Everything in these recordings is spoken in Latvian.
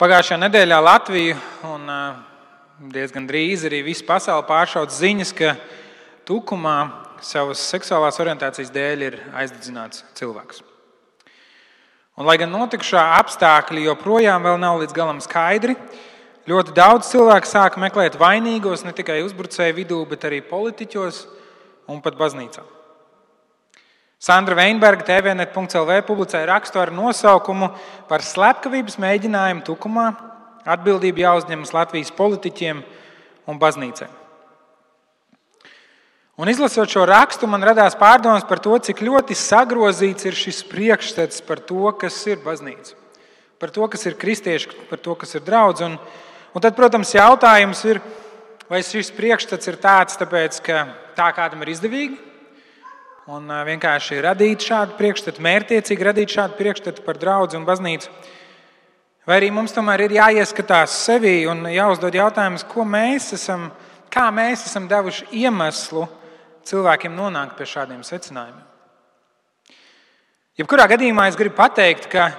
Pagājušajā nedēļā Latvija un diezgan drīz arī visa pasaule pāršauc ziņas, ka Tukumā savas seksuālās orientācijas dēļ ir aizdedzināts cilvēks. Un, lai gan notikušā apstākļi joprojām nav līdz galam skaidri, ļoti daudz cilvēku sāka meklēt vainīgos ne tikai uzbrucēju vidū, bet arī politiķos un pat baznīcā. Sandra Veinberga TVNet.CLV publicēja rakstu ar nosaukumu par slepkavības mēģinājumu Tukumā. Atbildība jāuzņemas Latvijas politiķiem un baznīcai. Un izlasot šo rakstu, man radās pārdomas par to, cik ļoti sagrozīts ir šis priekšstats par to, kas ir baznīca, par to, kas ir kristieši, par to, kas ir draudz. Un, un tad, protams, jautājums ir, vai šis priekšstats ir tāds, tāpēc, ka tā kādam ir izdevīgi, un vienkārši radīt šādu priekšstatu, mērķiecīgi radīt šādu priekšstatu par draugu un baznīcu. Vai arī mums tomēr ir jāieskatās sevi un jāuzdod jautājums, ko mēs esam, kā mēs esam devuši iemeslu cilvēkiem nonākt pie šādiem secinājumiem. Jebkurā gadījumā es gribu pateikt, ka,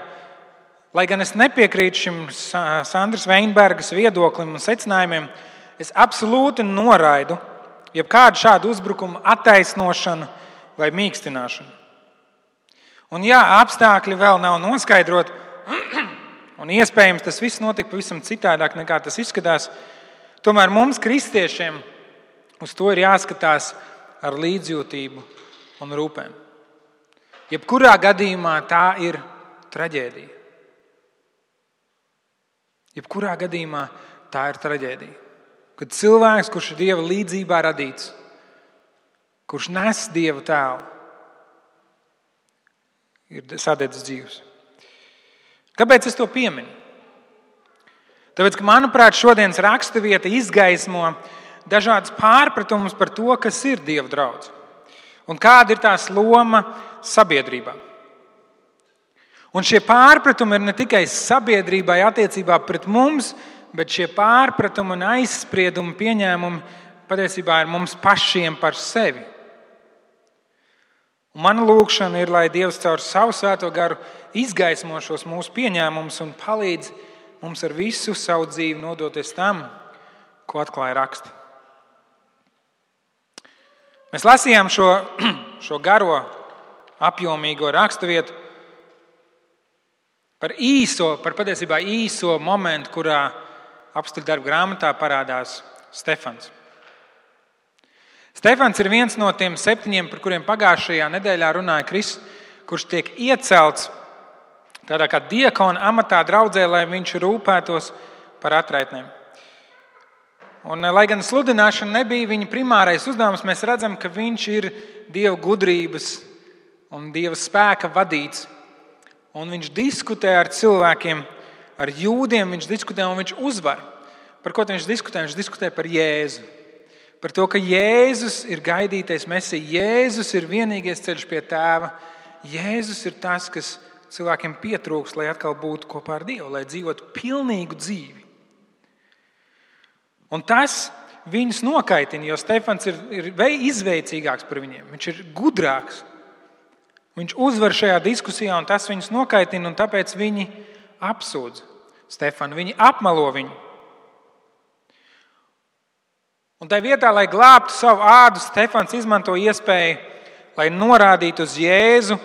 lai gan es nepiekrītu šim Sandras Veinbergas viedoklim un secinājumiem, es absolūti noraidu jebkādu šādu uzbrukumu attaisnošanu vai mīkstināšanu. Un, ja apstākļi vēl nav noskaidroti, un iespējams tas viss notika pavisam citādāk nekā tas izskatās, tomēr mums, kristiešiem, uz to ir jāskatās ar līdzjūtību un rūpēm. Jebkurā gadījumā tā ir traģēdija. Jebkurā gadījumā tā ir traģēdija. Kad cilvēks, kurš ir Dieva līdzjūtībā radīts, kurš nes Dieva tēlu, ir sadedzis dzīves. Kāpēc es to pieminu? Tāpēc, ka, manuprāt, šodienas raksturvieta izgaismo dažādas pārpratumus par to, kas ir Dieva draugs un kāda ir tās loma sabiedrībā. Un šie pārpratumi ir ne tikai sabiedrībai attiecībā pret mums, bet šie pārpratumi un aizspriedumi pieņēmumi patiesībā ir mums pašiem par sevi. Un mana lūkšana ir, lai Dievs caur savu svēto garu izgaismo šos mūsu pieņēmumus un palīdz mums ar visu savu dzīvi nodoties tam, ko atklāja raksts. Mēs lasījām šo, šo garo, apjomīgo raksturvietu par īso, par patiesībā īso momentu, kurā apstuļu darba grāmatā parādās Stefans. Stefans ir viens no tiem septiņiem, par kuriem pagājušajā nedēļā runāja Kristus, kurš tiek iecelts tādā kā diakona amatā draudzē, lai viņš rūpētos par atraitnēm. Un, eh, lai gan sludināšana nebija viņa primārais uzdevums, mēs redzam, ka viņš ir dieva gudrības un dieva spēka vadīts. Un viņš diskutē ar cilvēkiem, ar jūdiem, viņš diskutē un viņš uzvar. Par ko viņš diskutē? Viņš diskutē par Jēzu. Par to, ka Jēzus ir gaidītais mesija, Jēzus ir vienīgais ceļš pie tēva. Jēzus ir tas, kas cilvēkiem pietrūks, lai atkal būtu kopā ar Dievu, lai dzīvotu pilnīgu dzīvi. Un tas viņus nokaitina, jo Stefans ir, ir izveicīgāks par viņiem, viņš ir gudrāks. Viņš uzvar šajā diskusijā, un tas viņus nokaitina, un tāpēc viņi apsūdz Stefanu, viņi apmelo viņu. Un tā vietā, lai glābtu savu ādu, Stefans izmanto iespēju, lai norādītu uz Jēzu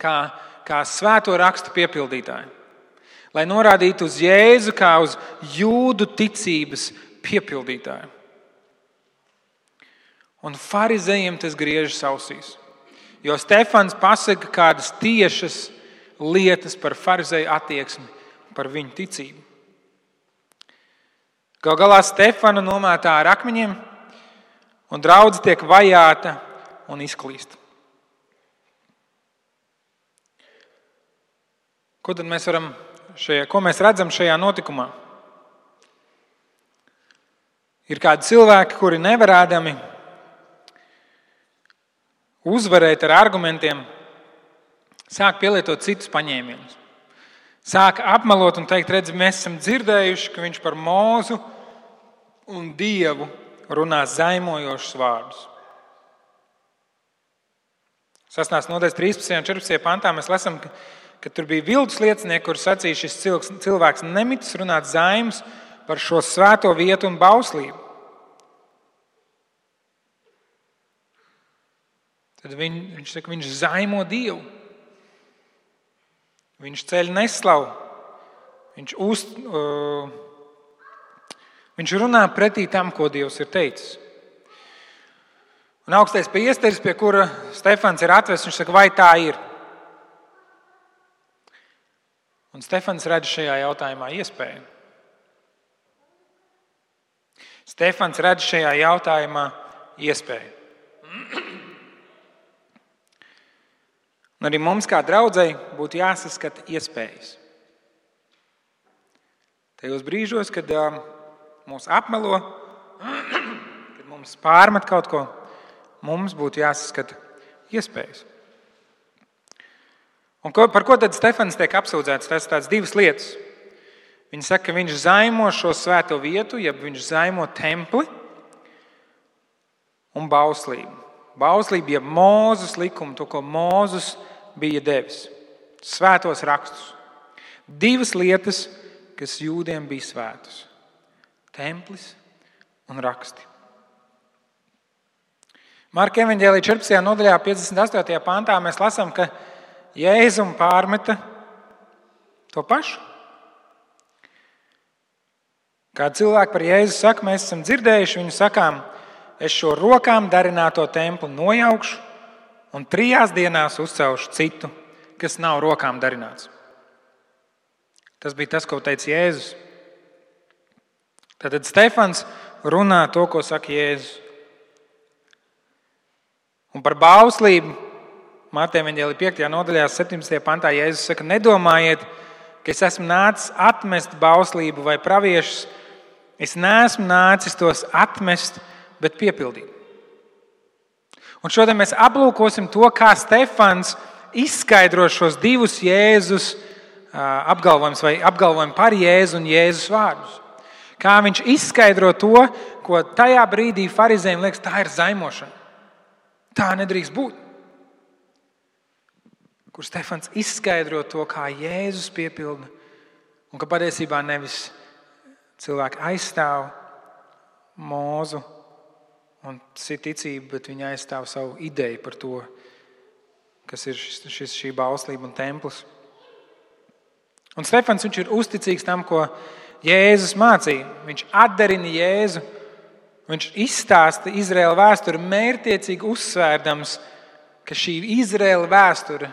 kā, kā svēto rakstu piepildītāju. Lai norādītu uz Jēzu kā uz jūdu ticības piepildītāju. Un farizējiem tas griežas ausīs. Jo Stefans pasaka kādas tiešas lietas par farizēju attieksmi, par viņu ticību. Galu galā Stefanu nomētā ar akmeņiem, un draudzene tiek vajāta un izklīst. Ko tad mēs varam šajā, ko mēs redzam šajā notikumā? Ir kādi cilvēki, kuri nevarēdami uzvarēt ar argumentiem, sāk pielietot citus paņēmienus. Sāk apmelot un teikt, redz, mēs esam dzirdējuši, ka viņš par mūzu un dievu runā zaimojošus vārdus. Sasnās nodaļas 13. un 14. pantā mēs lasām, ka, ka tur bija viltus liecinieki, kuriem sacīja, šis cilvēks nemitis runāt zaimus par šo svēto vietu un bauslību. Tad viņ, viņš saka, viņš zaimo Dievu. Viņš ceļ neslavu. Viņš, uz, uh, viņš runā pretī tam, ko Dievs ir teicis. Un augstais priesteris, pie kura Stefans ir atvests, viņš saka, vai tā ir? Un Stefans redz šajā jautājumā iespēju. Stefans redz šajā jautājumā iespēju. Un arī mums, kā draudzēji, būtu jāsaskata iespējas. Tajos brīžos, kad uh, mūs apmelo, kad mums pārmet kaut ko, mums būtu jāsaskata iespējas. Un ko, par ko tad Stefans tiek apsūdzēts? Tas ir divas lietas. Viņa saka, ka viņš zaimo šo svēto vietu, jeb viņš zaimo templi un bauslību. Bauslība, jeb mūzes likumu, to, ko Mūzes bija devis. Svētos rakstus. Divas lietas, kas jūdiem bija svētas - templis un raksti. Marka evanģēlīja 14. nodaļā, 58. pantā mēs lasām, ka Jēzum pārmeta to pašu. Kā cilvēki par Jēzu saka, mēs esam dzirdējuši viņu sakām, es šo rokām darināto templi nojaukšu un trijās dienās uzcelšu citu, kas nav rokām darināts. Tas bija tas, ko teica Jēzus. Tad Stefans runā to, ko saka Jēzus. Un par bauslību Mātei Vangelī 5. nodaļā, 17. pantā Jēzus saka, nedomājiet, ka es esmu nācis atmest bauslību vai praviešus. Es neesmu nācis tos atmest, bet piepildīt. Un šodien mēs aplūkosim to, kā Stefans izskaidro šos divus Jēzus apgalvojumus vai apgalvojumu par Jēzu un Jēzus vārdus. Kā viņš izskaidro to, ko tajā brīdī farizējiem liekas, tā ir zaimošana. Tā nedrīkst būt. Kur Stefans izskaidro to, kā Jēzus piepilda, un ka patiesībā nevis cilvēki aizstāv mūzu un ticību, bet viņi aizstāv savu ideju par to, kas ir šis, šis, šī bauslība un templis. Un Stefans ir uzticīgs tam, ko Jēzus mācīja. Viņš atdarina Jēzu Viņš izstāsta Izraēla vēsturi mērķiecīgi uzsvērdams, ka šī Izraēla vēsture,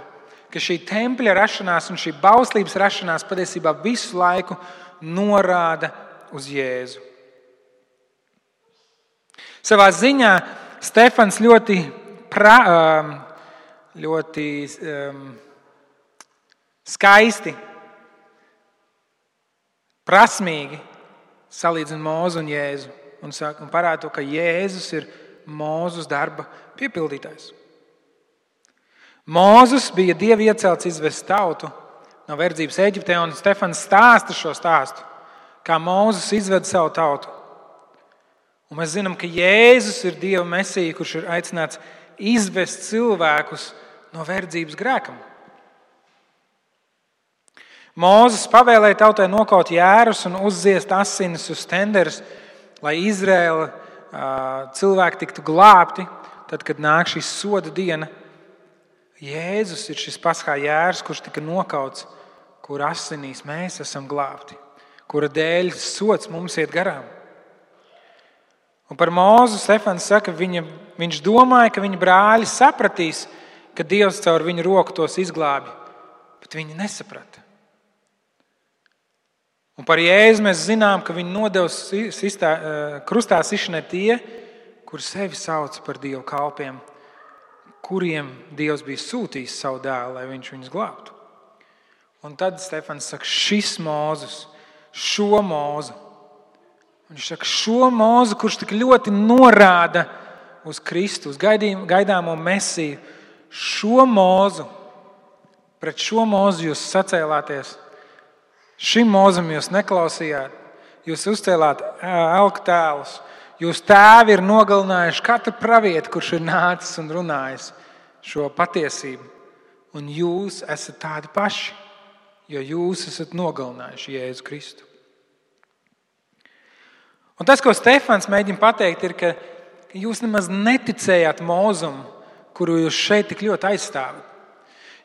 ka šī tempļa rašanās un šī bauslības rašanās patiesībā visu laiku norāda uz Jēzu. Savā ziņā Stefans ļoti, pra, um, ļoti um, skaisti, prasmīgi salīdzina Mūzu un Jēzu un, saka, un parāda to, ka Jēzus ir Mūzus darba piepildītājs. Mūzus bija Dieva iecelts izvest tautu no verdzības Eģiptē, un Stefans stāsta šo stāstu, kā Mūzus izved savu tautu. Un mēs zinām, ka Jēzus ir Dieva mesija, kurš ir aicināts izvest cilvēkus no verdzības grēkam. Mūzes pavēlēja tautai nokaut jērus un uzziest asinis uz tenderes, lai Izraēla cilvēki tiktu glābti, tad, kad nāk šī soda diena. Jēzus ir šis paskā jērs, kurš tika nokauts, kur asinīs mēs esam glābti, kura dēļ sots mums iet garām. Un par Mūzu Stefans saka, viņa, viņš domāja, ka viņa brāļi sapratīs, ka Dievs caur viņu roku tos izglābi, bet viņi nesaprata. Un par Jēzu mēs zinām, ka viņi nodeva sistā, eh, krustā sišanai tie, kur sevi sauc par Dieva kalpiem, kuriem Dievs bija sūtījis savu dēlu, lai viņš viņus glābtu. Un tad Stefans saka, šis mūzis, šo mūzu. Viņš saka, šo mūzu, kurš tik ļoti norāda uz Kristu, uz gaidāmo mesiju, šo mūzu, pret šo mūzu jūs sacēlāties Šim mūzam jūs neklausījāt, jūs uzcēlāt elku tēlus. Jūs tēvi ir nogalinājuši katru pravieti, kurš ir nācis un runājis šo patiesību un jūs esat tādi paši, jo jūs esat nogalinājuši Jēzu Kristu. Un tas, ko Stefans mēģina pateikt, ir, ka jūs nemaz neticējāt mūzum, kuru jūs šeit tik ļoti aizstāvat.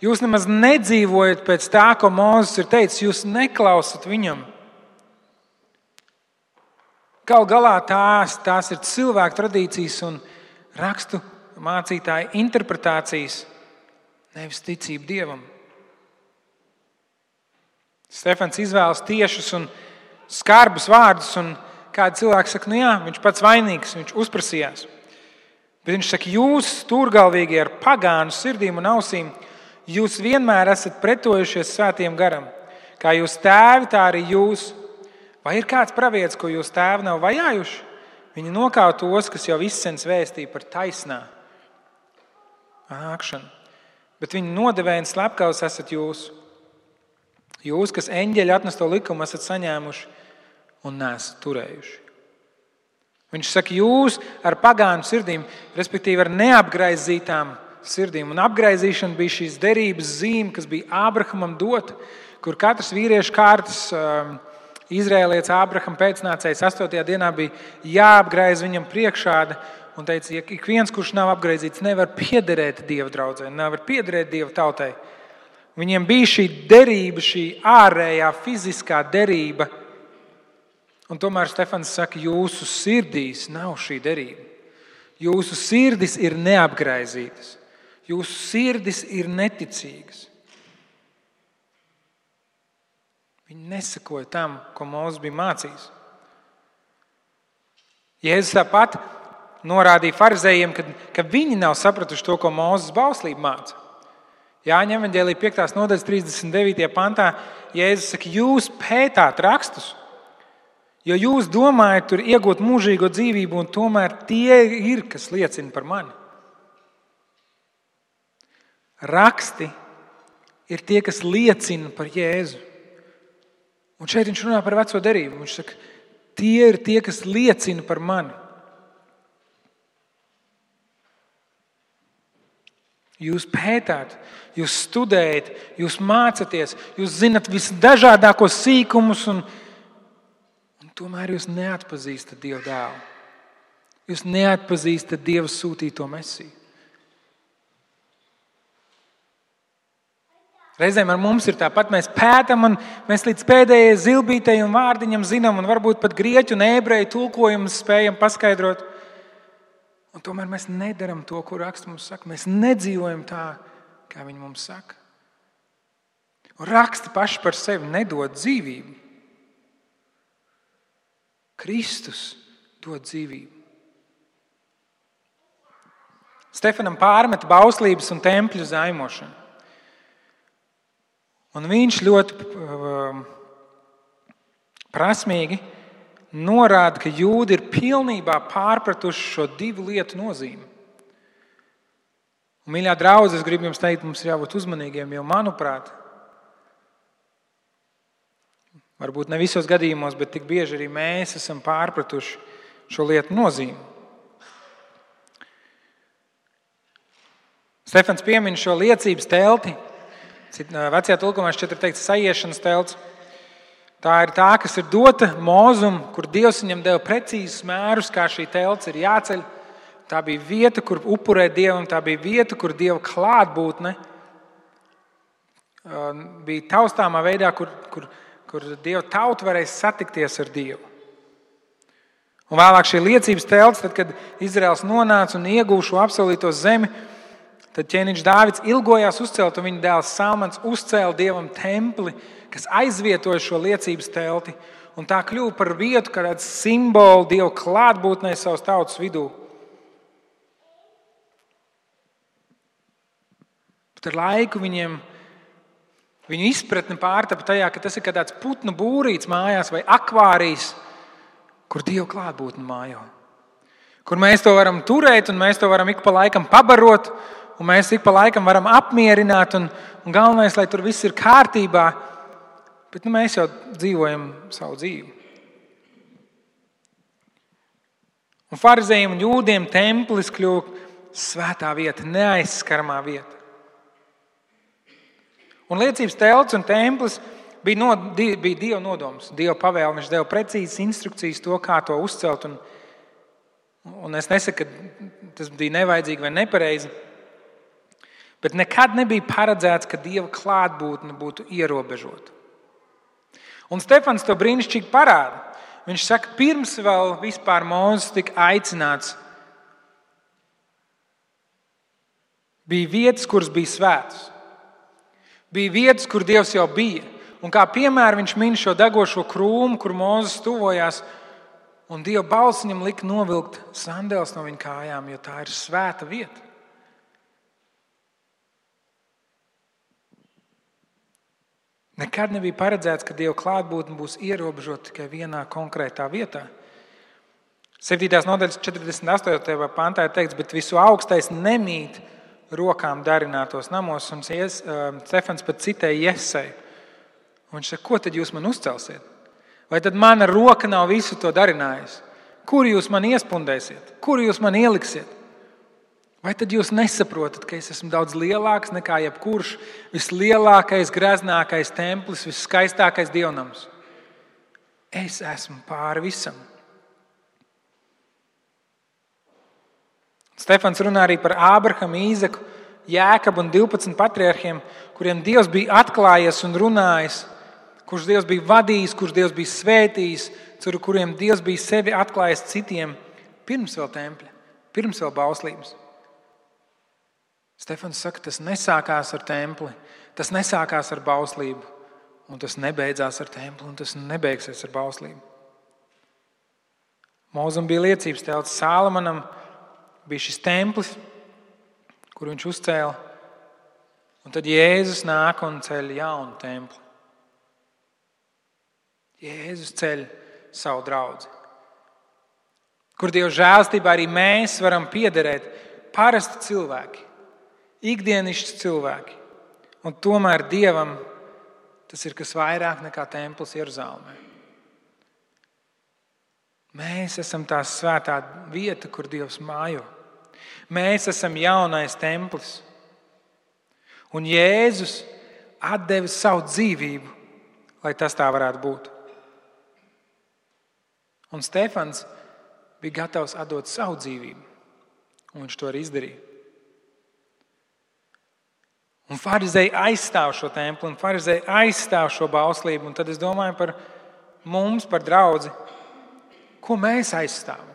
Jūs nemaz nedzīvojat pēc tā, ko Mozus ir teicis, jūs neklausat viņam. Galu galā tās, tās ir cilvēku tradīcijas un rakstu mācītāju interpretācijas, nevis ticība dievam. Stefans izvēlas tiešus un skarbus vārdus, un kādi cilvēki saka, nu jā, viņš pats vainīgs, viņš uzprasījās. Bet viņš saka, jūs, stūrgalvīgi ar pagānu sirdīm un ausīm, jūs vienmēr esat pretojušies svētiem garam. Kā jūs tēvi, tā arī jūs. Vai ir kāds pravietis, ko jūs tēvi nav vajājuši? Viņi nokauj tos, kas jau izsens vēstīja par taisnā nākšanu. Bet viņi nodevēja un slepkavs esat jūs. Jūs, kas eņģeļa atnesto likumu, esat saņēmuši un nesat turējuši. Viņš saka, jūs ar pagānu sirdīm, respektīvi ar neapgraizītām sirdīm. Un apgaizīšana bija šīs derības zīme, kas bija Ābrahamam dota, kur katrs vīriešu kārtas. Uh, Izrēlietis Ābrahama pēcnācējs 8. dienā bija jāapgraiz viņam priekšāda un teica, ja ik viens, kurš nav apgraizīts, nevar piederēt Dieva draudzē, nevar piederēt Dieva tautai. Viņiem bija šī derība, šī ārējā fiziskā derība. Un tomēr Stefans saka, jūsu sirdīs nav šī derība. Jūsu sirdis ir neapgraizītas, jūsu sirdis ir neticīgas. Viņi nesakoja tam, ko Mozus bija mācījis. Jēzus tāpat norādīja farizējiem, ka, ka viņi nav sapratuši to, ko Mozus bauslība māca. Jāņem Evangelija 5. nodaļas 39. pantā, Jēzus saka, jūs pētāt rakstus, jo jūs domājat, tur iegūt mūžīgo dzīvību, un tomēr tie ir, kas liecina par mani. Raksti ir tie, kas liecina par Jēzu. Un šeit viņš runā par veco derību. Viņš saka, tie ir tie, kas liecina par mani. Jūs pētāt, jūs studējat, jūs mācāties, jūs zinat visdažādākos sīkumus, un, un tomēr jūs neatpazīstat Dieva dēlu. Jūs neatpazīstat Dieva sūtīto mesiju. Reizēm ar mums ir tāpat, mēs pētām, un mēs līdz pēdējai zilbītei un vārdiņam zinām, un varbūt pat grieķu un ebreju tulkojumus spējam paskaidrot. Un tomēr mēs nedaram to, ko raksts mums saka. Mēs nedzīvojam tā, kā viņi mums saka. Un raksti paši par sevi nedod dzīvību. Kristus dod dzīvību. Stefanam pārmet bauslības un tempļu zaimošanu. Un viņš ļoti um, prasmīgi norāda, ka jūdi ir pilnībā pārpratuši šo divu lietu nozīmi. Un, mīļā draudzene, es gribu jums teikt, mums ir jābūt uzmanīgiem, jo, manuprāt, varbūt ne visos gadījumos, bet tik bieži arī mēs esam pārpratuši šo lietu nozīmi. Stefans piemin šo liecības telti, Vecajā tulkumā šķiet ir teikts sajiešanas telts. Tā ir tā, kas ir dota mūzum, kur Dievs viņam deva precīzus mērus, kā šī telts ir jāceļ. Tā bija vieta, kur upurēt Dievu, un tā bija vieta, kur Dieva klātbūtne bija taustāmā veidā, kur, kur, kur Dieva tauta varēja satikties ar Dievu. Un vēlāk šī liecības telts, tad, kad Izraels nonāca un ieguva šo apsolīto zemi, Tad ķēniņš Dāvids ilgojās uzcelt, un viņa dēls Salmans uzcēla dievam templi, kas aizvietoja šo liecības telti. Un tā kļuva par vietu, kā tāds simbols dievu klātbūtnē savas tautas vidū. Bet ar laiku viņiem viņu izpratne pārtapa tajā, ka tas ir kā tāds putnu būrīts mājās vai akvārijas, kur dievu klātbūtne mājo. Kur mēs to varam turēt, un mēs to varam ik pa laikam pabarot, un mēs ik pa laikam varam apmierināt, un, un galvenais, lai tur viss ir kārtībā, bet nu, mēs jau dzīvojam savu dzīvi. Un farizējiem un jūdiem templis kļuva svētā vieta, neaizskaramā vieta. Un liecības telts un templis bija, no, bija Dieva nodoms. Dieva pavēle viņš deva precīzas instrukcijas to, kā to uzcelt. Un, un es nesaku, ka tas bija nevajadzīgi vai nepareizi. Bet nekad nebija paredzēts, ka Dieva klātbūtne būtu ierobežota. Un Stefans to brīnišķīgi parāda. Viņš saka, pirms vēl vispār Mozus tika aicināts, bija vietas, kuras bija svētas. Bija vietas, kur Dievs jau bija. Un kā piemēram viņš min šo degošo krūmu, kur Mozus tuvojās, un Dieva balss viņam lika novilkt sandēlus no viņa kājām, jo tā ir svēta vieta. Nekad nebija paredzēts, ka Dieva klātbūtne būs ierobežota tikai vienā konkrētā vietā. 7. nodaļas 48. pantā ir teikts, bet visu augstais nemīt rokām darinātos namos, un Stefans pat citēja Iesai. Viņš saka, ko tad jūs man uzcelsiet? Vai tad mana roka nav visu to darinājusi? Kur jūs man iespundēsiet? Kur jūs man ieliksiet? Vai tad jūs nesaprotat, ka es esmu daudz lielāks nekā jebkurš vislielākais, greznākais templis, viskaistākais dievnams? Es esmu pāri visam. Stefans runā arī par Ābrahamu, Īzaku, Jēkabu un 12 patriarchiem, kuriem Dievs bija atklājies un runājis, kurus Dievs bija vadījis, kurus Dievs bija svētījis, caur kuriem Dievs bija sevi atklājis citiem pirms vēl tempļa, pirms vēl bauslības. Stefans saka, tas nesākās ar templi, tas nesākās ar bauslību, un tas nebeidzās ar templi, un tas nebeigsies ar bauslību. Mūzum bija liecības telts, Sālamanam bija šis templis, kur viņš uzcēla, un tad Jēzus nāk un ceļ jaunu templi. Jēzus ceļ savu draugu. Kur Dieva žēlstībā arī mēs varam piederēt parasti cilvēki ikdienišķi cilvēki. Un tomēr Dievam tas ir kas vairāk nekā templis Jeruzalemē. Mēs esam tā svētā vieta, kur Dievs mājo. Mēs esam jaunais templis. Un Jēzus deva savu dzīvību, lai tas tā varētu būt. Un Stefans bija gatavs atdot savu dzīvību, un viņš to arī izdarīja. Un farizēji aizstāv šo templi, un farizēji aizstāv šo bauslību. Tad es domāju par mums, par draugu, ko mēs aizstāvam.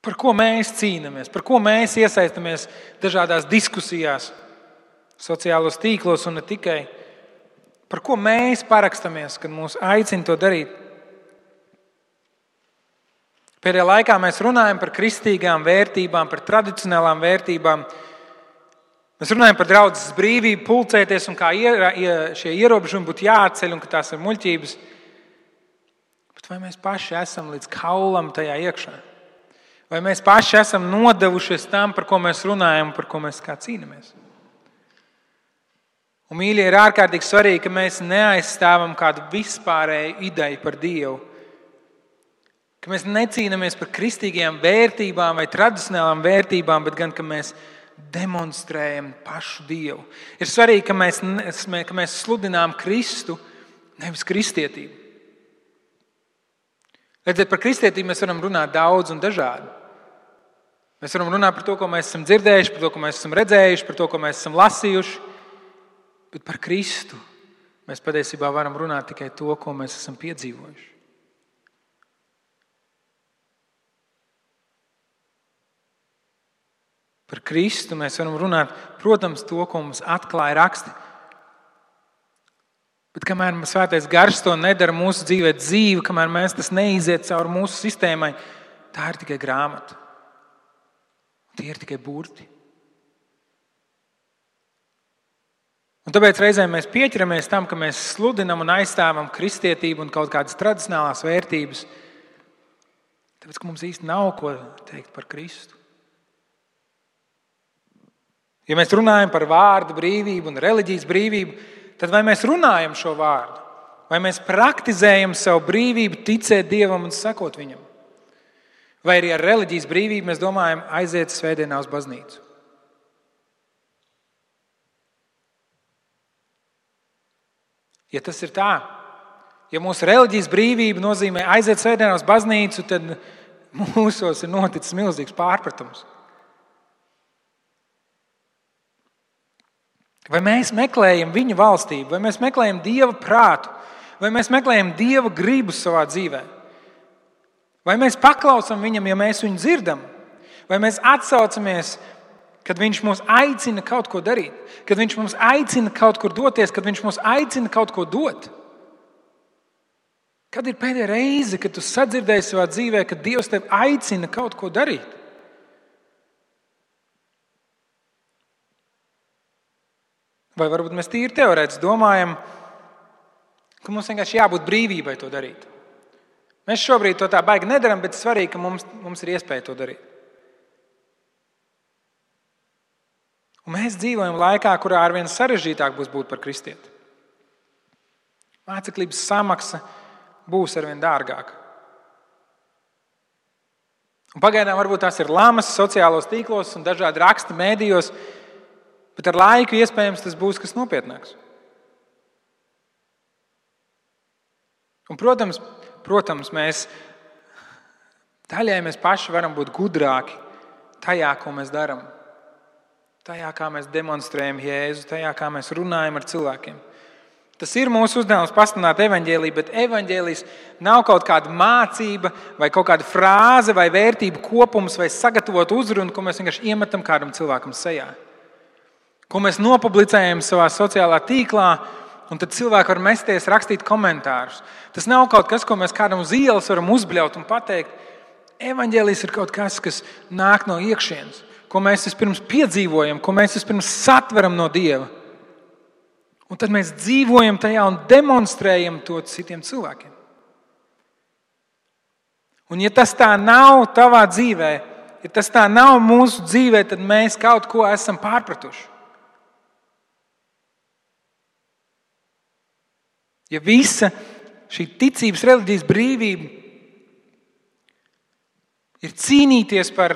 Par ko mēs cīnāmies, par ko mēs iesaistamies dažādās diskusijās, sociālos tīklos un ne tikai. Par ko mēs parakstamies, kad mūs aicina to darīt. Pēdējā laikā mēs runājam par kristīgām vērtībām, par tradicionālām vērtībām. Mēs runājam par draudzes brīvību, pulcēties un kā šie ierobežojumi būtu jāatceļ un ka tās ir muļķības. Bet vai mēs paši esam līdz kaulam tajā iekšā? Vai mēs paši esam nodevušies tam, par ko mēs runājam, par ko mēs kā cīnāmies? Un, mīļie, ir ārkārtīgi svarīgi, ka mēs neaizstāvam kādu vispārēju ideju par Dievu Ka mēs necīnāmies par kristīgajām vērtībām vai tradicionālām vērtībām, bet gan ka mēs demonstrējam pašu Dievu. Ir svarīgi, ka mēs, ka mēs sludinām Kristu, nevis kristietību. Redziet, par kristietību mēs varam runāt daudz un dažādi. Mēs varam runāt par to, ko mēs esam dzirdējuši, par to, ko mēs esam redzējuši, par to, ko mēs esam lasījuši. Bet par Kristu mēs patiesībā varam runāt tikai to, ko mēs esam piedzīvojuši. Par Kristu mēs varam runāt, protams, to, ko mums atklāja raksti. Bet kamēr svētais gars to nedara mūsu dzīvē, dzīve, kamēr mēs tas neiziet cauri mūsu sistēmai, tā ir tikai grāmata. Tie ir tikai burti. Un tāpēc reizēm mēs pieķeramies tam, ka mēs sludinam un aizstāvam kristietību un kaut kādas tradicionālās vērtības. Tāpēc, ka mums īsti nav ko teikt par Kristu. Ja mēs runājam par vārdu brīvību un reliģijas brīvību, tad vai mēs runājam šo vārdu, vai mēs praktizējam savu brīvību, ticēt Dievam un sakot Viņam? Vai arī ar reliģijas brīvību mēs domājam, aiziet svētdienā uz baznīcu? Ja tas ir tā, ja mūsu reliģijas brīvība nozīmē aiziet svētdienā uz baznīcu, tad mūsos ir noticis milzīgs pārpratums. Vai mēs meklējam viņa valstību, vai mēs meklējam dieva prātu, vai mēs meklējam dieva gribu savā dzīvē? Vai mēs paklausām viņam, ja mēs viņu dzirdam, vai mēs atsaucamies, kad viņš mūs aicina kaut ko darīt, kad viņš mums aicina kaut kur doties, kad viņš mums aicina kaut ko dot? Kad ir pēdējā reize, kad tu sadzirdēji savā dzīvē, ka Dievs tevi aicina kaut ko darīt? Vai varbūt mēs tīri teorētiski domājam, ka mums vienkārši jābūt brīvībai to darīt. Mēs šobrīd to tā baigi nedarām, bet svarīgi, ka mums, mums ir iespēja to darīt. Un mēs dzīvojam laikā, kurā arvien sarežģītāk būs būt par kristieti. Māceklības samaksa būs arvien dārgāka. Un pagaidām varbūt tās ir lamas sociālos tīklos un dažādi raksti mēdījos, Bet ar laiku iespējams tas būs kas nopietnāks. Un, protams, protams, mēs daļai mēs paši varam būt gudrāki tajā, ko mēs darām. Tajā, kā mēs demonstrējam Jēzu, tajā, kā mēs runājam ar cilvēkiem. Tas ir mūsu uzdevums pasludināt evaņģēlīju, bet evaņģēlijs nav kaut kāda mācība, vai kaut kāda frāze, vai vērtību kopums, vai sagatavot uzrunu, ko mēs vienkārši iemetam kādam cilvēkam sejā ko mēs nopublicējam savā sociālā tīklā, un tad cilvēki var mesties, rakstīt komentārus. Tas nav kaut kas, ko mēs kādam uz ielas varam uzbļaut un pateikt. Evangelijas ir kaut kas, kas nāk no iekšienes, ko mēs vispirms piedzīvojam, ko mēs vispirms satveram no Dieva. Un tad mēs dzīvojam tajā un demonstrējam to citiem cilvēkiem. Un, ja tas tā nav tavā dzīvē, ja tas tā nav mūsu dzīvē, tad mēs kaut ko esam pārpratuši. Ja visa šī ticības, reliģijas brīvība ir cīnīties par,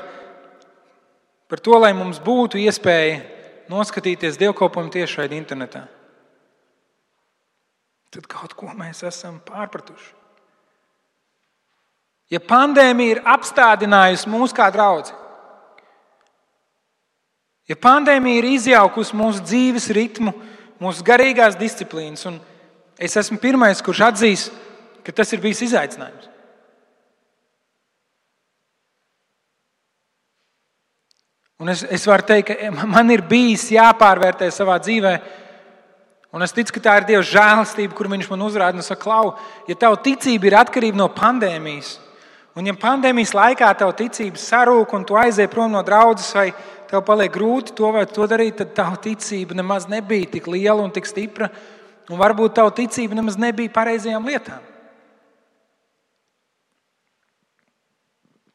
par to, lai mums būtu iespēja noskatīties dievkalpojumu tiešraidi internetā, tad kaut ko mēs esam pārpratuši. Ja pandēmija ir apstādinājusi mūsu kā draugu, ja pandēmija ir izjaukusi mūsu dzīves ritmu, mūsu garīgās disciplīnas un Es esmu pirmais, kurš atzīs, ka tas ir bijis izaicinājums. Un es, es varu teikt, ka man ir bijis jāpārvērtē savā dzīvē, un es ticu, ka tā ir Dieva žēlastība, kur Viņš man uzrāda un saka, Klau, ja tava ticība ir atkarīga no pandēmijas, un ja pandēmijas laikā tava ticība sarūk un tu aizies prom no draudzes, vai tev paliek grūti to vai to darīt, tad tava ticība nemaz nebija tik liela un tik stipra, Un varbūt tava ticība nemaz nebija pareizajām lietām.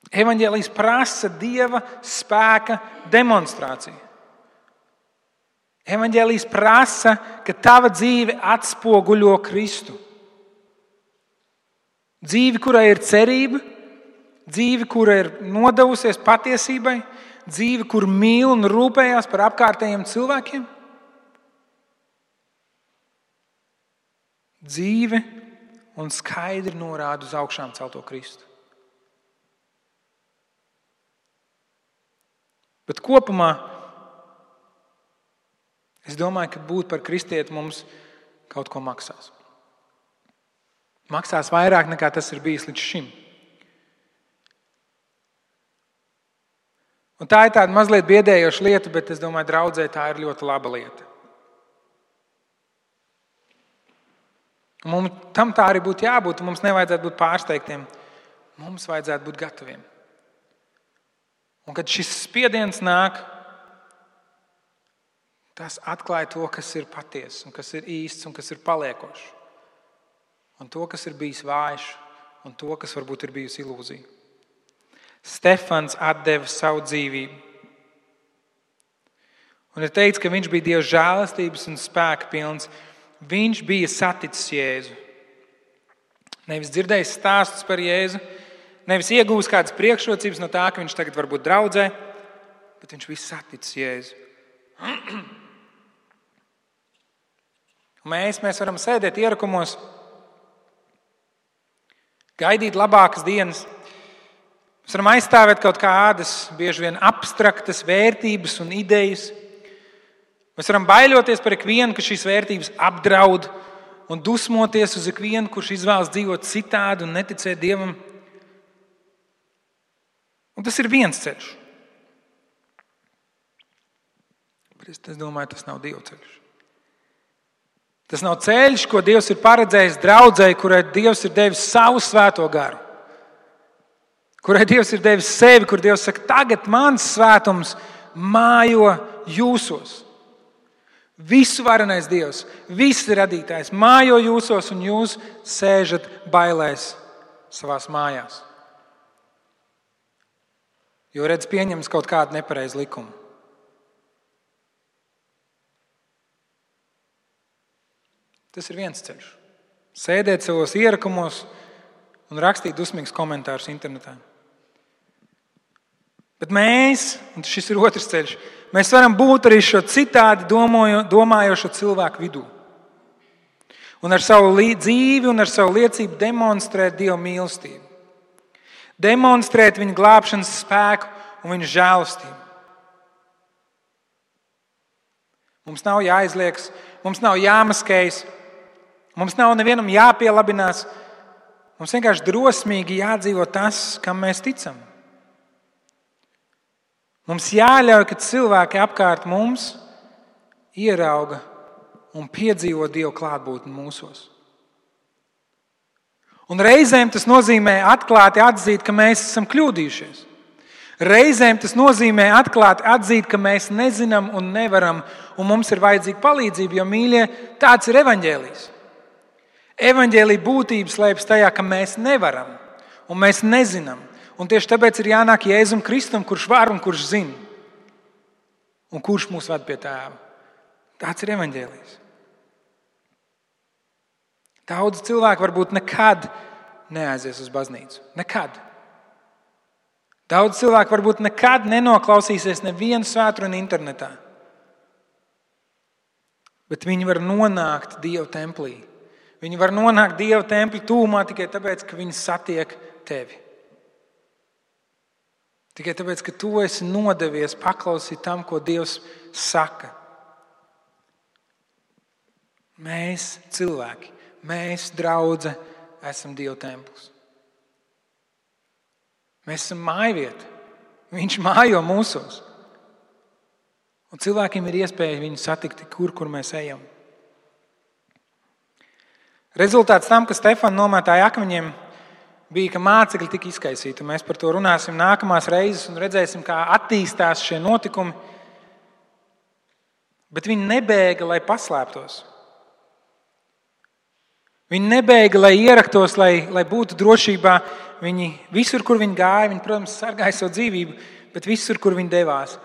Evangelijas prasa dieva spēka demonstrāciju. Evangelijas prasa, ka tava dzīve atspoguļo Kristu. Dzīve, kurai ir cerība, dzīve, kura ir nodevusies patiesībai, dzīve, kur mīl un rūpējas par apkārtējiem cilvēkiem. Dzīve un skaidri norāda uz augšām celto Kristu. Bet kopumā es domāju, ka būt par kristieti mums kaut ko maksās. Maksās vairāk nekā tas ir bijis līdz šim. Un tā ir tāda mazliet biedējoša lieta, bet es domāju, draudzē tā ir ļoti laba lieta. Mums tam tā arī būtu jābūt. Mums nevajadzētu būt pārsteigtiem. Mums vajadzētu būt gataviem. Un kad šis spiediens nāk, tas atklāja to, kas ir patiesa, un kas ir īsts un kas ir paliekošs. Un to, kas ir bijis vājš, un to, kas varbūt ir bijusi ilūzija. Stefans deva savu dzīvību. Un ir teikts, ka viņš bija Dieva žēlastības un spēka pilns viņš bija saticis Jēzu. Nevis dzirdējis stāstus par Jēzu, nevis iegūmis kādas priekšrocības no tā, ka viņš tagad var būt draudzē, bet viņš bija saticis Jēzu. Mēs, mēs varam sēdēt ierakumos, gaidīt labākas dienas. Mēs varam aizstāvēt kaut kādas, bieži vien abstraktas vērtības un idejas. Mēs varam baidoties par ikvienu, kas šīs vērtības apdraud, un dusmoties uz ikvienu, kurš izvēlas dzīvot citādi un neticēt Dievam. Un tas ir viens ceļš. Bet es domāju, tas nav Dieva ceļš. Tas nav ceļš, ko Dievs ir paredzējis draudzēji, kurai Dievs ir devis savu svēto garu. Kurai Dievs ir devis sevi, kur Dievs saka, tagad mans svētums mājo jūsos. Visu varenais Dievs, viss radītājs mājo jūsos, un jūs sēžat bailēs savā mājās. Jo redz, pieņems kaut kādu nepareizu likumu. Tas ir viens ceļš. Sēdēt savos ierakumos un rakstīt dusmīgus komentārus internetā. Bet mēs, un šis ir otrs ceļš, mēs varam būt arī šo citādi domājo, domājošo cilvēku vidū. Un ar savu dzīvi un ar savu liecību demonstrēt Dieva mīlestību. Demonstrēt viņa glābšanas spēku un viņa žēlastību. Mums nav jāizliekas, mums nav jāmaskējas, Mums nav nevienam jāpielabinās. Mums vienkārši drosmīgi jādzīvo tas, kam mēs ticam. Mums jāļauj, ka cilvēki apkārt mums ierauga un piedzīvo Dieva klātbūtni mūsos. Un reizēm tas nozīmē atklāti atzīt, ka mēs esam kļūdījušies. Reizēm tas nozīmē atklāti atzīt, ka mēs nezinām un nevaram, un mums ir vajadzīga palīdzība, jo mīļie, tāds ir evaņģēlijs. Evangelija būtība slēpjas tajā, ka mēs nevaram un mēs nezinām. Un tieši tāpēc ir jānāk Jēzum Kristum, kurš var un kurš zina. Un kurš mūs ved pie tēva? Tāds ir evanģēlijs. Daudz cilvēku varbūt nekad neaizies uz baznīcu. Nekad. Daudz cilvēku varbūt nekad nenoklausīsies nevienu svētdienu internetā. Bet viņi var nonākt Dieva templī Viņi var nonākt Dieva templi tūmā tikai tāpēc, ka viņi satiek tevi. Tikai tāpēc, ka tu esi nodevies paklausīt tam, ko Dievs saka. Mēs, cilvēki, mēs, draugi, esam Dieva templis. Mēs esam mājvieta. Viņš mājo mūsos. Un cilvēkiem ir iespēja viņu satikt, kur, kur mēs ejam. Rezultāts tam, ka Stefana nomētāja akmeņiem, bija, ka mācekļi tika izkaisīti. Mēs par to runāsim nākamās reizes un redzēsim, kā attīstās šie notikumi. Bet viņi nebēga, lai paslēptos. Viņi nebēga, lai ieraktos, lai, lai būtu drošībā. Viņi visur, kur viņi gāja, viņi, protams, sargāja savu dzīvību, bet visur, kur viņi devās,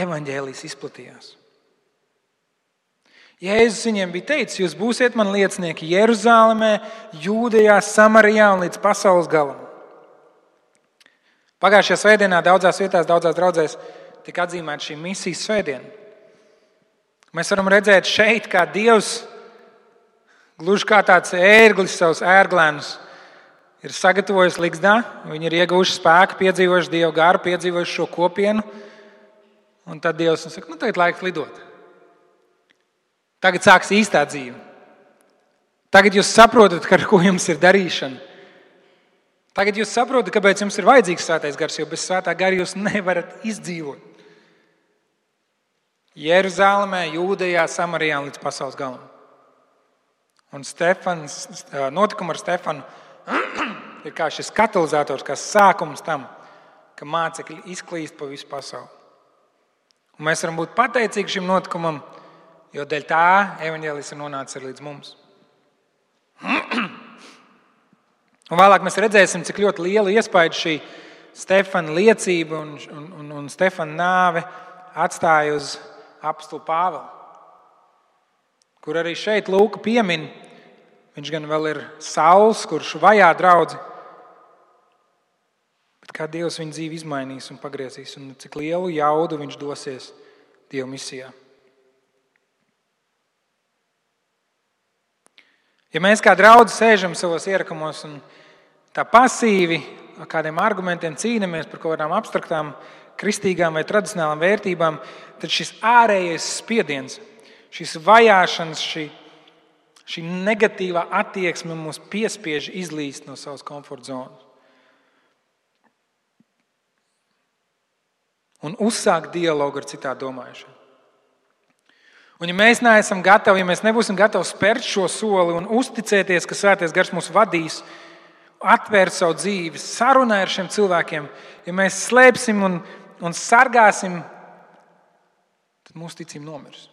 evaņģēlijas izplatījās. Jēzus viņiem bija teicis, jūs būsiet man liecinieki Jeruzalemē, Jūdejā, Samarijā un līdz pasaules galam. Pagājušajā svētdienā daudzās vietās, daudzās draudzēs tika atzīmēta šī misijas svētdiena. Mēs varam redzēt šeit, kā Dievs, gluži kā tāds ērglis, savus ērglēnus, ir sagatavojis līgzdā. Viņi ir ieguvuši spēku, piedzīvojuši Dieva garu, piedzīvojuši šo kopienu. Un tad Dievs saka, nu tagad laiks lidot. Tagad sāksies īstā dzīve. Tagad jūs saprotat, ar ko jums ir darīšana. Tagad jūs saprotat, kāpēc jums ir vajadzīgs svētais gars, jo bez svētā gara jūs nevarat izdzīvot. Jeruzalemē, Jūdejā, Samarijā līdz pasaules galam. Un Stefans, notikumi ar Stefanu ir kā šis katalizators, kā sākums tam, ka mācekļi izklīst pa visu pasauli. Un mēs varam būt pateicīgi šim notikumam, jo dēļ tā evaņģēlis ir nonācis līdz mums. Un vēlāk mēs redzēsim, cik ļoti liela iespēja šī Stefana liecība un, un, un, un Stefana nāve atstāja uz apstulu Pāvelu. Kur arī šeit Lūka piemin, viņš gan vēl ir Sauls, kurš vajā draugu. Bet kā Dievs viņa dzīvi izmainīs un pagriezīs, un cik lielu jaudu viņš dosies Dieva misijā. Ja mēs kā draugi sēžam savos ierakumos un tā pasīvi ar kādiem argumentiem cīnāmies par kaut kādām abstraktām, kristīgām vai tradicionālām vērtībām, tad šis ārējais spiediens, šis vajāšanas, šī, šī negatīvā attieksme mūs piespiež izlīst no savas komforta zonas. Un uzsākt dialogu ar citādi domājušiem. Un, ja mēs neesam gatavi, ja mēs nebūsim gatavi spērt šo soli un uzticēties, ka Svētais Gars mūs vadīs, atvērt savu dzīvi, sarunāt ar šiem cilvēkiem, ja mēs slēpsim un, un sargāsim, tad mūsu ticība nomirs.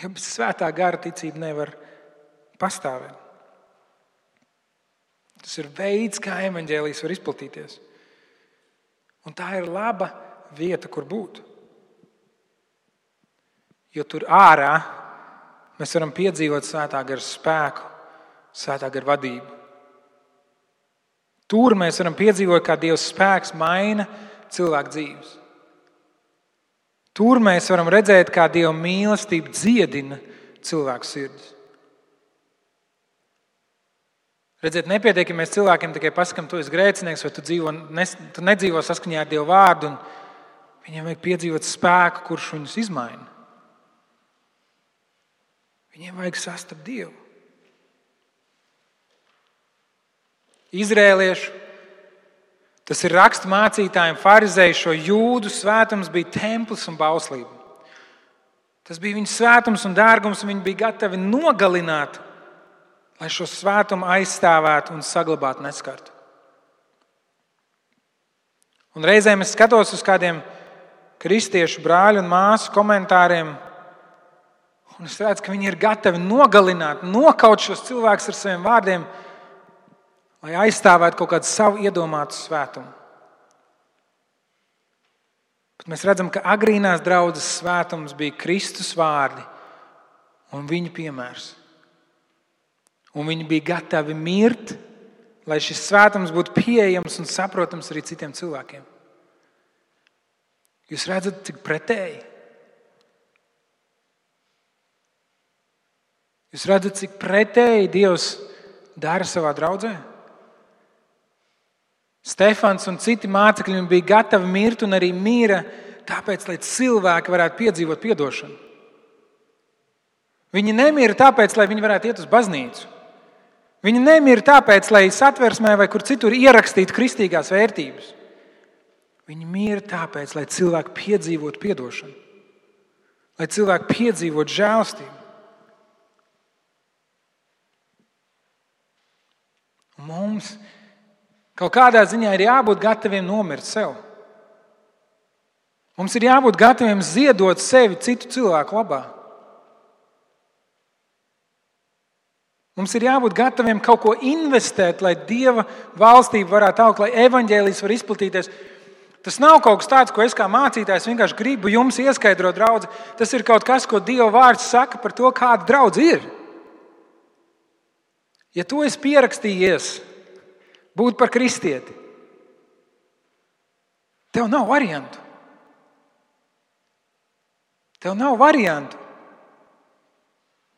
Jo bez svētā gara ticība nevar pastāvēt. Tas ir veids, kā evanģēlijas var izplatīties. Un tā ir laba vieta, kur būt. Jo tur ārā mēs varam piedzīvot svētā gara spēku, svētā gara vadību. Tur mēs varam piedzīvot, kā Dieva spēks maina cilvēku dzīves. Tur mēs varam redzēt, kā Dieva mīlestība dziedina cilvēku sirdis. Redziet, nepietiek, ja mēs cilvēkiem tikai pasakām, tu esi grēcinieks, vai tu, dzīvo, nes, tu nedzīvo saskaņā ar Dieva vārdu. Viņiem vajag piedzīvot spēku, kurš viņus izmaina. Viņiem vajag sastapt Dievu. Izrēliešu, tas ir raksturmācītājiem, farizēju šo jūdu svētums bija templis un bauslība. Tas bija viņu svētums un dārgums, un viņi bija gatavi nogalināt, lai šo svētumu aizstāvētu un saglabātu neskartu. Un reizēm es skatos uz kādiem kristiešu brāļu un māsu komentāriem, un es redzu, ka viņi ir gatavi nogalināt, nokaut šos cilvēkus ar saviem vārdiem lai aizstāvētu kaut kādu savu iedomātu svētumu. Bet mēs redzam, ka agrīnās draudzes svētums bija Kristus vārdi un viņa piemērs. Un viņi bija gatavi mirt, lai šis svētums būtu pieejams un saprotams arī citiem cilvēkiem. Jūs redzat, cik pretēji. Jūs redzat, cik pretēji Dievs dara savā draudzē? Stefans un citi mācekļi bija gatavi mirt un arī mīra, tāpēc, lai cilvēki varētu piedzīvot atdošanu. Viņi nemira tāpēc, lai viņi varētu iet uz baznīcu. Viņi nemira tāpēc, lai satversmē vai kur citur ierakstītu kristīgās vērtības. Viņi mīra tāpēc, lai cilvēki piedzīvotu atdošanu, lai cilvēki piedzīvotu žēlstību. Mums Kaut kādā ziņā ir jābūt gataviem nomirt sev. Mums ir jābūt gataviem ziedot sevi citu cilvēku labā. Mums ir jābūt gataviem kaut ko investēt, lai Dieva valstība varētu augt, lai evaņģēlijas var izplatīties. Tas nav kaut kas tāds, ko es kā mācītājs vienkārši gribu jums ieskaidrot, draugi. Tas ir kaut kas, ko Dieva vārds saka par to, kāda draudzība ir. Ja tu esi pierakstījies būt par kristieti. Tev nav variantu. Tev nav variantu.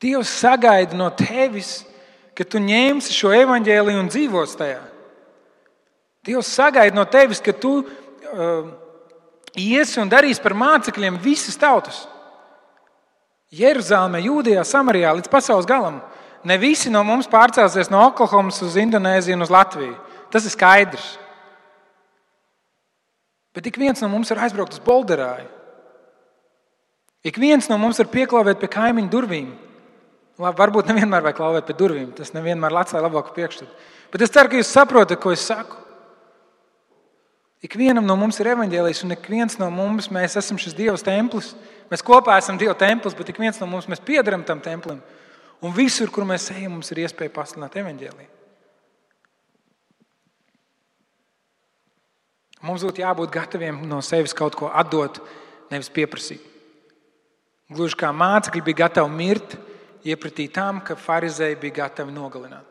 Dievs sagaida no tevis, ka tu ņemsi šo evaņģēliju un dzīvos tajā. Dievs sagaida no tevis, ka tu uh, iesi un darīsi par mācekļiem visas tautas. Jeruzalemē, Jūdijā, Samarijā līdz pasaules galam. Ne visi no mums pārcelsies no Oklahomas uz Indonēziju un uz Latviju. Tas ir skaidrs. Bet ik viens no mums ir aizbraukt uz Bolderāju. Ik viens no mums ir pieklauvēt pie kaimiņa durvīm. Labi, varbūt nevienmēr vajag klauvēt pie durvīm. Tas nevienmēr atstāja labāku priekšstatu. Bet es ceru, ka jūs saprotat, ko es saku. Ik vienam no mums ir evaņģēlijs, un ik viens no mums mēs esam šis Dieva templis. Mēs kopā esam Dieva templis, bet ik viens no mums mēs piedaram tam templim. Un visur, kur mēs ejam, mums ir iespēja pasludināt evaņģēliju. Mums būtu jābūt gataviem no sevis kaut ko atdot, nevis pieprasīt. Gluži kā mācekļi bija gatavi mirt, iepratī tam, ka farizēji bija gatavi nogalināt.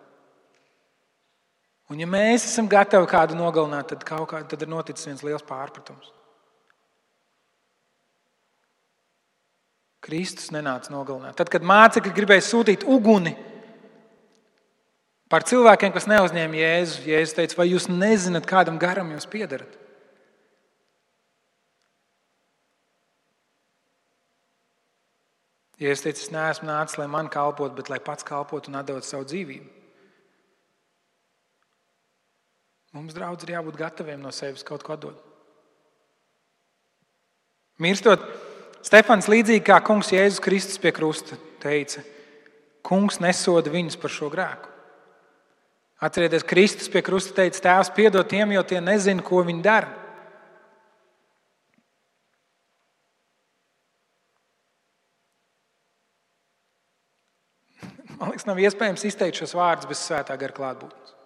Un, ja mēs esam gatavi kādu nogalināt, tad, kā, tad ir noticis viens liels pārpratums. Kristus nenāca nogalināt. Tad, kad mācekļi gribēja sūtīt uguni, Par cilvēkiem, kas neuzņēma Jēzu, Jēzus teica, vai jūs nezināt, kādam garam jūs piedarat? Jēzus teica, es neesmu nācis, lai man kalpotu, bet lai pats kalpotu un atdotu savu dzīvību. Mums, draudz, ir jābūt gataviem no sevis kaut ko dot. Mirstot, Stefans līdzīgi kā kungs Jēzus Kristus pie krusta teica, kungs nesoda viņus par šo grēku. Atcerieties, Kristus pie krusta teica, Tēvs, piedod tiem, jo tie nezina, ko viņi dara. Man liekas, nav iespējams izteikt šos vārdus bez svētā gara klātbūtnes.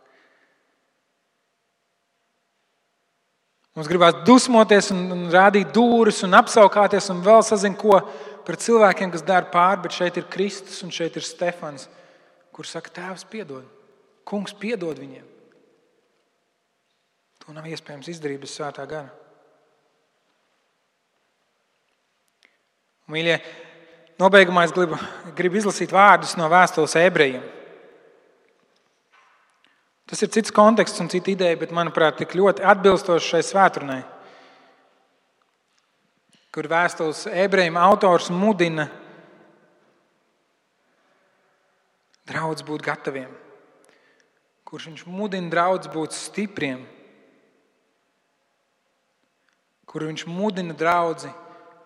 Mums gribās dusmoties un, un rādīt dūris un apskaukāties un vēl sazina, ko par cilvēkiem, kas dara pāri, bet šeit ir Kristus un šeit ir Stefans, kurš saka, Tēvs, piedod, Kungs, piedod viņiem. To nav iespējams izdarīt bez svētā gara. Mīļie, nobeigumā es gribu, gribu izlasīt vārdus no vēstules ebrejiem. Tas ir cits konteksts un cita ideja, bet, manuprāt, tik ļoti atbilstoši šai svētdienai, kur vēstules ebrejiem autors mudina draudz būt gataviem, kurš viņš mudina draudz būt stipriem, kur viņš mudina draugu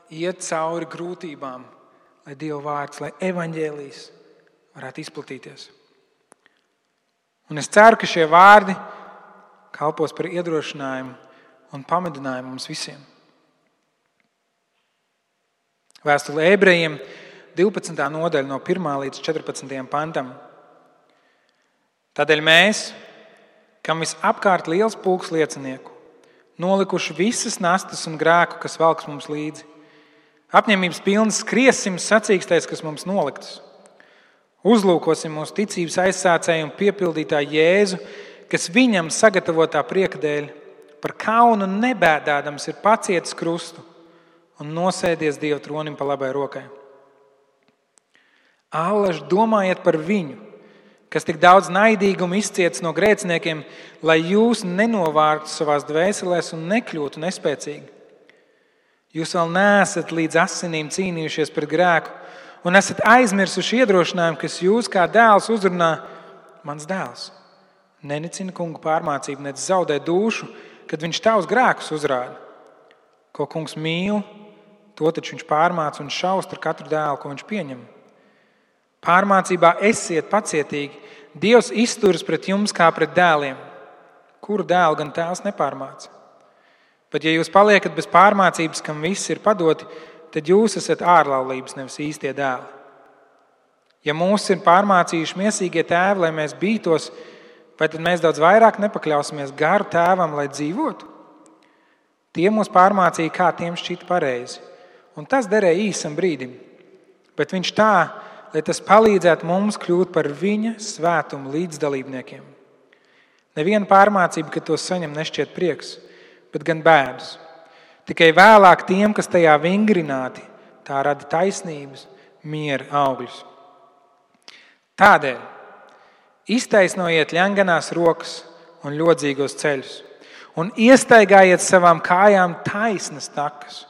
iet cauri grūtībām, lai Dieva vārds, lai evaņģēlijas varētu izplatīties. Un es ceru, ka šie vārdi kalpos par iedrošinājumu un pamudinājumu mums visiem. Vēstule ebrejiem 12. nodaļa no 1 līdz 14. pantam. Tādēļ mēs, kam visapkārt liels pulks liecinieku, nolikuši visas nastas un grēku, kas velks mums līdzi, apņēmības pilns skriesim sacīkstais, kas mums noliktas Uzlūkosim mūsu ticības aizsācēju un piepildītāju Jēzu, kas viņam sagatavotā prieka dēļ par kaunu nebēdādams ir pacietis krustu un nosēdies Dieva tronim pa labai rokai. Allaž domājiet par viņu, kas tik daudz naidīguma izciets no grēciniekiem, lai jūs nenovārtu savās dvēselēs un nekļūtu nespēcīgi. Jūs vēl neesat līdz asinīm cīnījušies pret grēku, un esat aizmirsuši iedrošinājumu, kas jūs kā dēls uzrunā, mans dēls. Nenicina kungu pārmācību, nec zaudē dušu, kad viņš tavus grēkus uzrāda. Ko kungs mīl, to taču viņš pārmāca un šaust ar katru dēlu, ko viņš pieņem. Pārmācībā esiet pacietīgi. Dievs izturas pret jums kā pret dēliem. Kuru dēlu gan tēls nepārmāca? Bet, ja jūs paliekat bez pārmācības, kam viss ir padoti, tad jūs esat ārlaulības, nevis īstie dēli. Ja mūs ir pārmācījuši mīsīgie tēvi, lai mēs bītos, vai tad mēs daudz vairāk nepakļausimies garu tēvam, lai dzīvotu? Tie mūs pārmācīja, kā tiem šķita pareizi. Un tas derēja īsam brīdim. Bet viņš tā, lai tas palīdzētu mums kļūt par viņa svētumu līdzdalībniekiem. Neviena pārmācība, ka to saņem, nešķiet prieks, bet gan bēdas. Tikai vēlāk tiem, kas tajā vingrināti, tā rada taisnības, miera augļus. Tādēļ iztaisnojiet ļanganās rokas un ļodzīgos ceļus, un iestaigājiet savām kājām taisnas takas,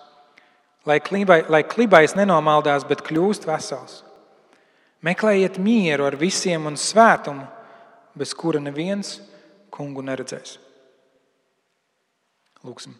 lai, klibai, lai klibais nenomaldās, bet kļūst vesels. Meklējiet mieru ar visiem un svētumu, bez kura neviens kungu neredzēs. Lūksim!